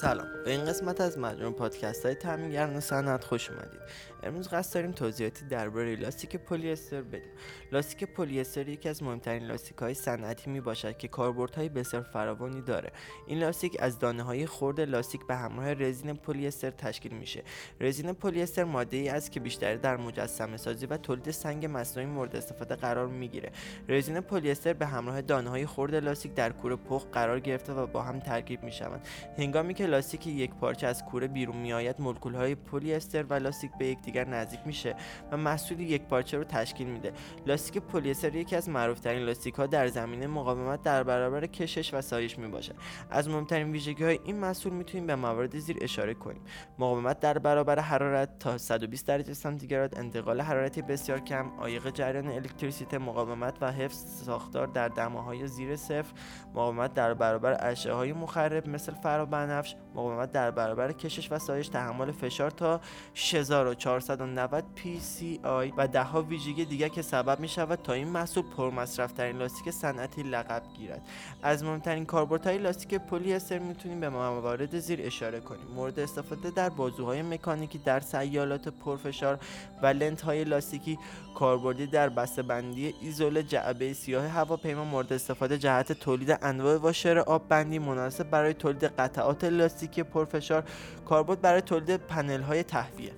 سلام. به این قسمت از مجموع پادکست های تامینگران صنعت خوش اومدید. امروز قصد داریم توضیحاتی درباره لاستیک پلی استر بدیم. لاستیک پلی استر یکی از مهمترین لاستیک های صنعتی می باشد که کاربردهای بسیار فراوانی داره. این لاستیک از دانه های خرد لاستیک به همراه رزین پلی استر تشکیل میشه. رزین پلی استر ماده ای است که بیشتر در مجسمه سازی و تولید سنگ مصنوعی مورد استفاده قرار می‌گیره. رزین پلی استر به همراه دانه های خرد لاستیک در کوره پخت قرار گرفته و با هم ترکیب می‌شوند هنگامی لاستیک یک پارچه از کوره بیرون میآید مولکول های پلی استر و لاستیک به یکدیگر نزدیک میشه و محصول یک پارچه رو تشکیل میده. لاستیک پلی استر یکی از معروفترین لاستیک ها در زمینه مقاومت در برابر کشش و سایش می باشه از مهمترین ویژگی های این محصول می‌تونیم به موارد زیر اشاره کنیم. مقاومت در برابر حرارت تا 120 درجه سانتیگراد انتقال حرارتی بسیار کم عایق جریان الکتریسیته مقاومت و حفظ ساختار در دماهای زیر صفر مقاومت در برابر اشعه های مخرب مثل فرابنفش مقاومت در برابر کشش و سایش تحمل فشار تا 6490 PSI و ده ها ویژگی دیگر که سبب می شود تا این محصول پرمصرف ترین لاستیک صنعتی لقب گیرد. از مهمترین کاربردهای لاستیک پلی استر می‌تونیم به موارد زیر اشاره کنیم. مورد استفاده در بازوهای مکانیکی در سیالات پرفشار و لنت های لاستیکی کاربردی در بندی ایزول جعبه سیاه هواپیما مورد استفاده جهت تولید انواع واشر آب بندی مناسب برای تولید قطعات لاستیکی پرفشار کاربرد برای تولید پنل های تهویه.